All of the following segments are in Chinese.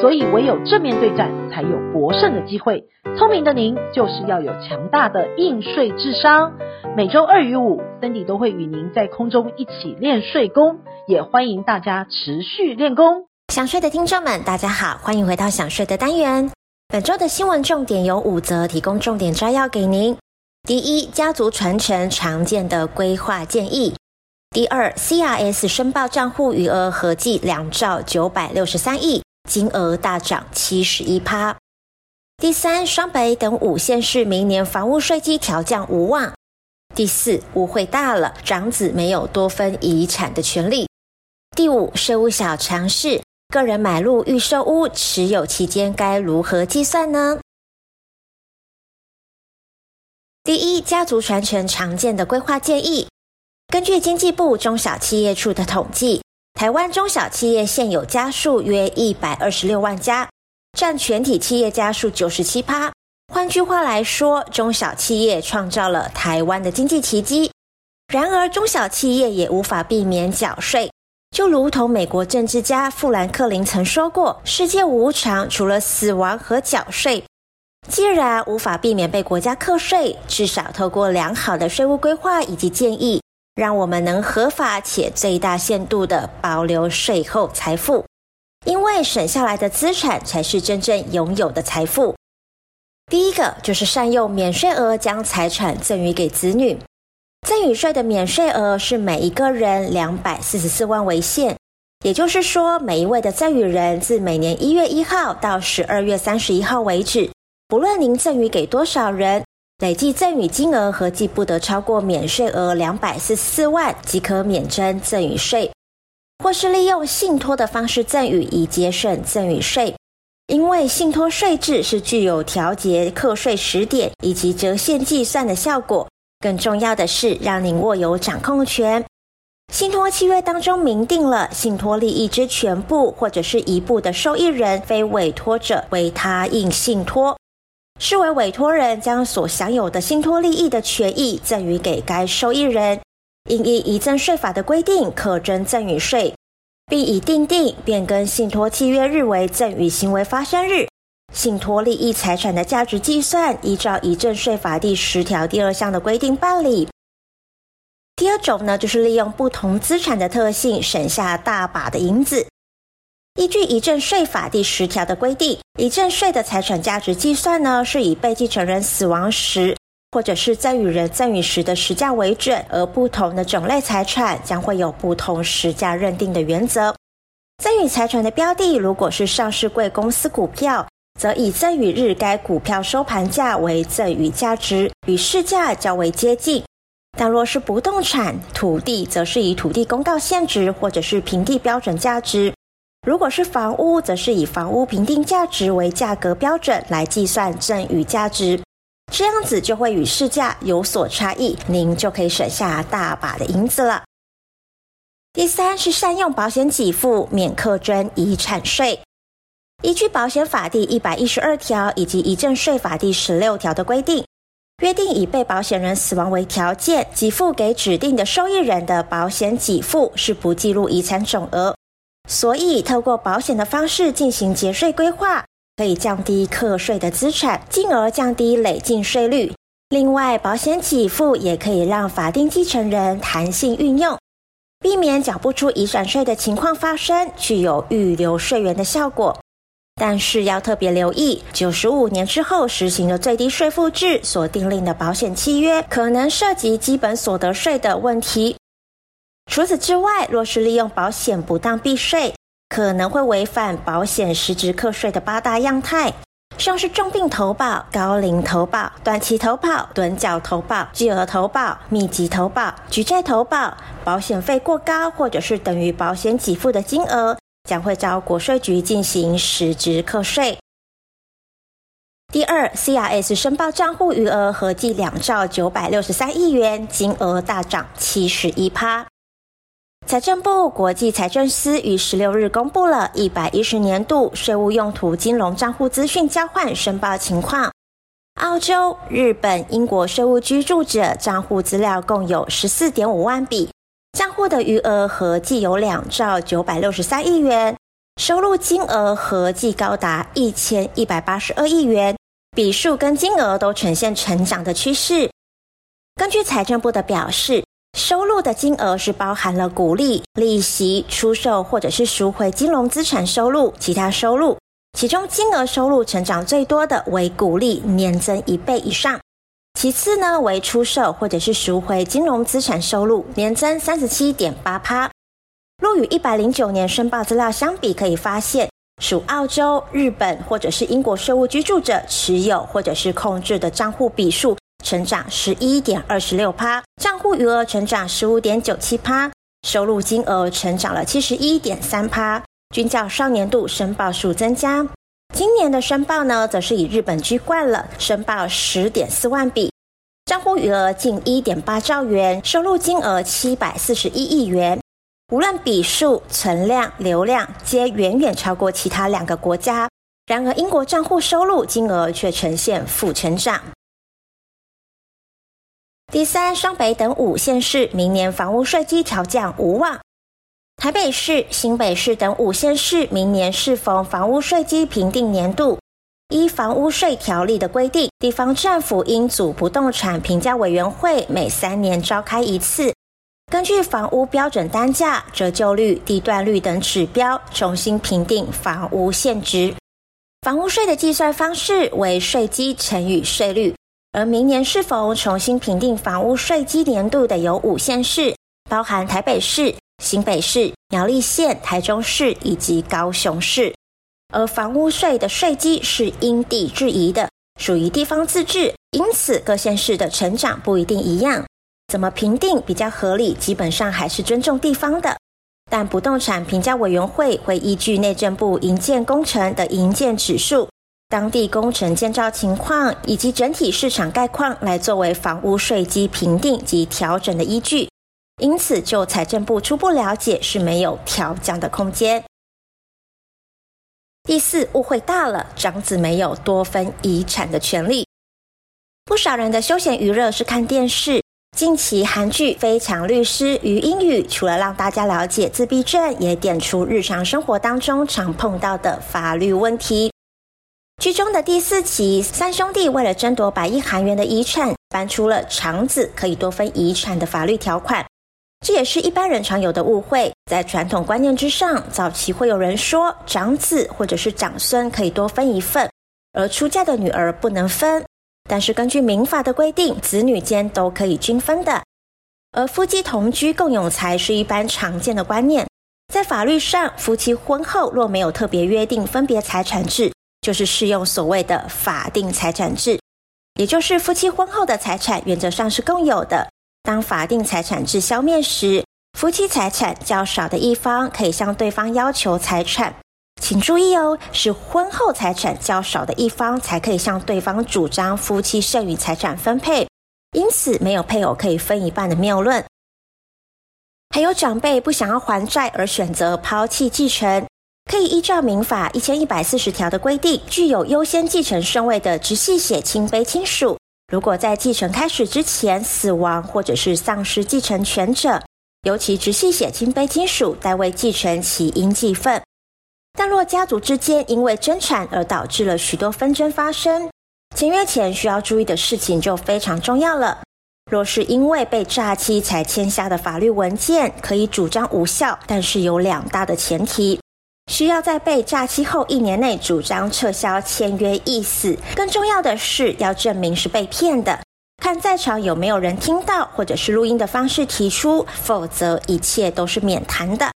所以唯有正面对战，才有博胜的机会。聪明的您，就是要有强大的应税智商。每周二与五，Cindy 都会与您在空中一起练税功，也欢迎大家持续练功。想睡的听众们，大家好，欢迎回到想睡的单元。本周的新闻重点有五则，提供重点摘要给您。第一，家族传承常见的规划建议。第二，CRS 申报账户余额合计两兆九百六十三亿。金额大涨七十一趴。第三，双北等五县市明年房屋税基调降无望。第四，误会大了，长子没有多分遗产的权利。第五，税务小常识，个人买入预售屋持有期间该如何计算呢？第一，家族传承常见的规划建议，根据经济部中小企业处的统计。台湾中小企业现有家数约一百二十六万家，占全体企业家数九十七趴。换句话来说，中小企业创造了台湾的经济奇迹。然而，中小企业也无法避免缴税，就如同美国政治家富兰克林曾说过：“世界无常，除了死亡和缴税。”既然无法避免被国家课税，至少透过良好的税务规划以及建议。让我们能合法且最大限度地保留税后财富，因为省下来的资产才是真正拥有的财富。第一个就是善用免税额将财产赠与给子女。赠与税的免税额是每一个人两百四十四万为限，也就是说，每一位的赠与人自每年一月一号到十二月三十一号为止，不论您赠与给多少人。累计赠与金额合计不得超过免税额两百四十四万，即可免征赠与税；或是利用信托的方式赠与以节省赠与税，因为信托税制是具有调节课税时点以及折现计算的效果。更重要的是，让您握有掌控权。信托契约当中明定了，信托利益之全部或者是一部的受益人非委托者为他应信托。视为委托人将所享有的信托利益的权益赠与给该受益人，应依遗赠税法的规定课征赠与税，并已订定变更信托契约日为赠与行为发生日。信托利益财产的价值计算，依照遗赠税法第十条第二项的规定办理。第二种呢，就是利用不同资产的特性，省下大把的银子。依据遗赠税法第十条的规定，遗赠税的财产价值计算呢，是以被继承人死亡时，或者是赠与人赠与时的实价为准，而不同的种类财产将会有不同实价认定的原则。赠与财产的标的如果是上市贵公司股票，则以赠与日该股票收盘价为赠与价值，与市价较为接近。但若是不动产、土地，则是以土地公告现值或者是平地标准价值。如果是房屋，则是以房屋评定价值为价格标准来计算赠与价值，这样子就会与市价有所差异，您就可以省下大把的银子了。第三是善用保险给付免课征遗产税，依据保险法第一百一十二条以及遗赠税法第十六条的规定，约定以被保险人死亡为条件，给付给指定的受益人的保险给付是不计入遗产总额。所以，透过保险的方式进行节税规划，可以降低课税的资产，进而降低累进税率。另外，保险给付也可以让法定继承人弹性运用，避免缴不出遗产税的情况发生，具有预留税源的效果。但是要特别留意，九十五年之后实行的最低税负制所订定的保险契约，可能涉及基本所得税的问题。除此之外，若是利用保险不当避税，可能会违反保险实质课税的八大样态，像是重病投保、高龄投保、短期投保、趸缴投保、巨额投保、密集投保、举债投保、保险费过高或者是等于保险给付的金额，将会遭国税局进行实质课税。第二，CRS 申报账户余额合计两兆九百六十三亿元，金额大涨七十一趴。财政部国际财政司于十六日公布了一百一十年度税务用途金融账户资讯交换申报情况。澳洲、日本、英国税务居住者账户资料共有十四点五万笔，账户的余额合计有两兆九百六十三亿元，收入金额合计高达一千一百八十二亿元，笔数跟金额都呈现成长的趋势。根据财政部的表示，收入的金额是包含了股利、利息、出售或者是赎回金融资产收入、其他收入，其中金额收入成长最多的为股利，年增一倍以上；其次呢为出售或者是赎回金融资产收入，年增三十七点八趴。若与一百零九年申报资料相比，可以发现属澳洲、日本或者是英国税务居住者持有或者是控制的账户笔数。成长十一点二十六趴，账户余额成长十五点九七趴，收入金额成长了七十一点三趴，均较上年度申报数增加。今年的申报呢，则是以日本居冠了，申报十点四万笔，账户余额近一点八兆元，收入金额七百四十一亿元。无论笔数、存量、流量，皆远远超过其他两个国家。然而，英国账户收入金额却呈现负成长。第三，双北等五县市明年房屋税基调降无望。台北市、新北市等五县市明年适逢房屋税基评定年度，依房屋税条例的规定，地方政府应组不动产评价委员会，每三年召开一次，根据房屋标准单价、折旧率、地段率等指标，重新评定房屋现值。房屋税的计算方式为税基乘以税率。而明年是否重新评定房屋税基年度的有五县市，包含台北市、新北市、苗栗县、台中市以及高雄市。而房屋税的税基是因地制宜的，属于地方自治，因此各县市的成长不一定一样。怎么评定比较合理，基本上还是尊重地方的。但不动产评价委员会会依据内政部营建工程的营建指数。当地工程建造情况以及整体市场概况来作为房屋税基评定及调整的依据，因此就财政部初步了解是没有调降的空间。第四，误会大了，长子没有多分遗产的权利。不少人的休闲娱乐是看电视，近期韩剧《非常律师禹英禑》除了让大家了解自闭症，也点出日常生活当中常碰到的法律问题。剧中的第四集，三兄弟为了争夺百亿韩元的遗产，搬出了长子可以多分遗产的法律条款。这也是一般人常有的误会。在传统观念之上，早期会有人说长子或者是长孙可以多分一份，而出嫁的女儿不能分。但是根据民法的规定，子女间都可以均分的。而夫妻同居共有财是一般常见的观念，在法律上，夫妻婚后若没有特别约定分别财产制。就是适用所谓的法定财产制，也就是夫妻婚后的财产原则上是共有的。当法定财产制消灭时，夫妻财产较少的一方可以向对方要求财产。请注意哦，是婚后财产较少的一方才可以向对方主张夫妻剩余财产分配，因此没有配偶可以分一半的谬论。还有长辈不想要还债而选择抛弃继承。可以依照民法一千一百四十条的规定，具有优先继承顺位的直系血亲卑亲属，如果在继承开始之前死亡或者是丧失继承权者，由其直系血亲卑亲属代为继承其应继份。但若家族之间因为争产而导致了许多纷争发生，签约前需要注意的事情就非常重要了。若是因为被诈欺才签下的法律文件，可以主张无效，但是有两大的前提。需要在被诈欺后一年内主张撤销签约意思，更重要的是要证明是被骗的，看在场有没有人听到或者是录音的方式提出，否则一切都是免谈的。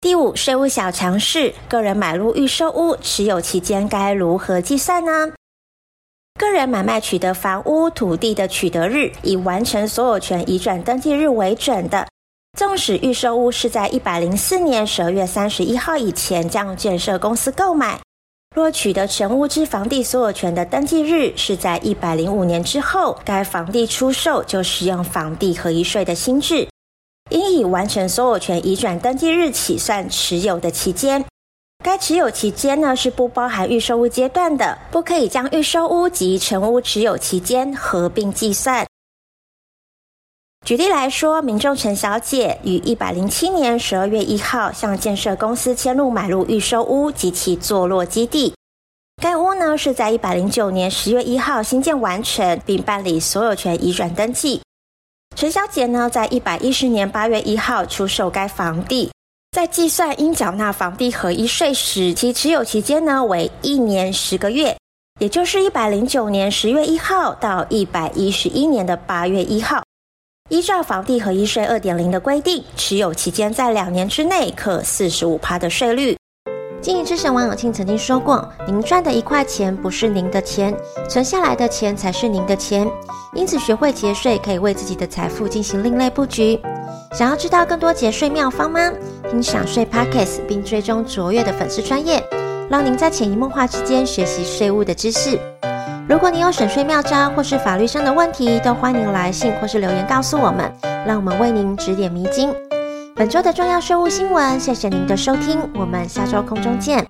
第五，税务小常识：个人买入预售屋持有期间该如何计算呢？个人买卖取得房屋土地的取得日，以完成所有权移转登记日为准的。纵使预售屋是在一百零四年十二月三十一号以前将建设公司购买，若取得全屋之房地所有权的登记日是在一百零五年之后，该房地出售就适用房地合一税的新制。应以完成所有权移转登记日起算持有的期间。该持有期间呢是不包含预售屋阶段的，不可以将预售屋及成屋持有期间合并计算。举例来说，民众陈小姐于一百零七年十二月一号向建设公司签入买入预售屋及其坐落基地。该屋呢是在一百零九年十月一号新建完成，并办理所有权移转登记。陈小姐呢在一百一十年八月一号出售该房地。在计算应缴纳房地合一税时，其持有期间呢为一年十个月，也就是一百零九年十月一号到一百一十一年的八月一号。依照房地合一税二点零的规定，持有期间在两年之内课四十五趴的税率。经营之神王永庆曾经说过：“您赚的一块钱不是您的钱，存下来的钱才是您的钱。因此，学会节税可以为自己的财富进行另类布局。想要知道更多节税妙方吗？听享税 Podcast 并追踪卓越的粉丝专业，让您在潜移默化之间学习税务的知识。如果你有省税妙招或是法律上的问题，都欢迎来信或是留言告诉我们，让我们为您指点迷津。本周的重要税务新闻，谢谢您的收听，我们下周空中见。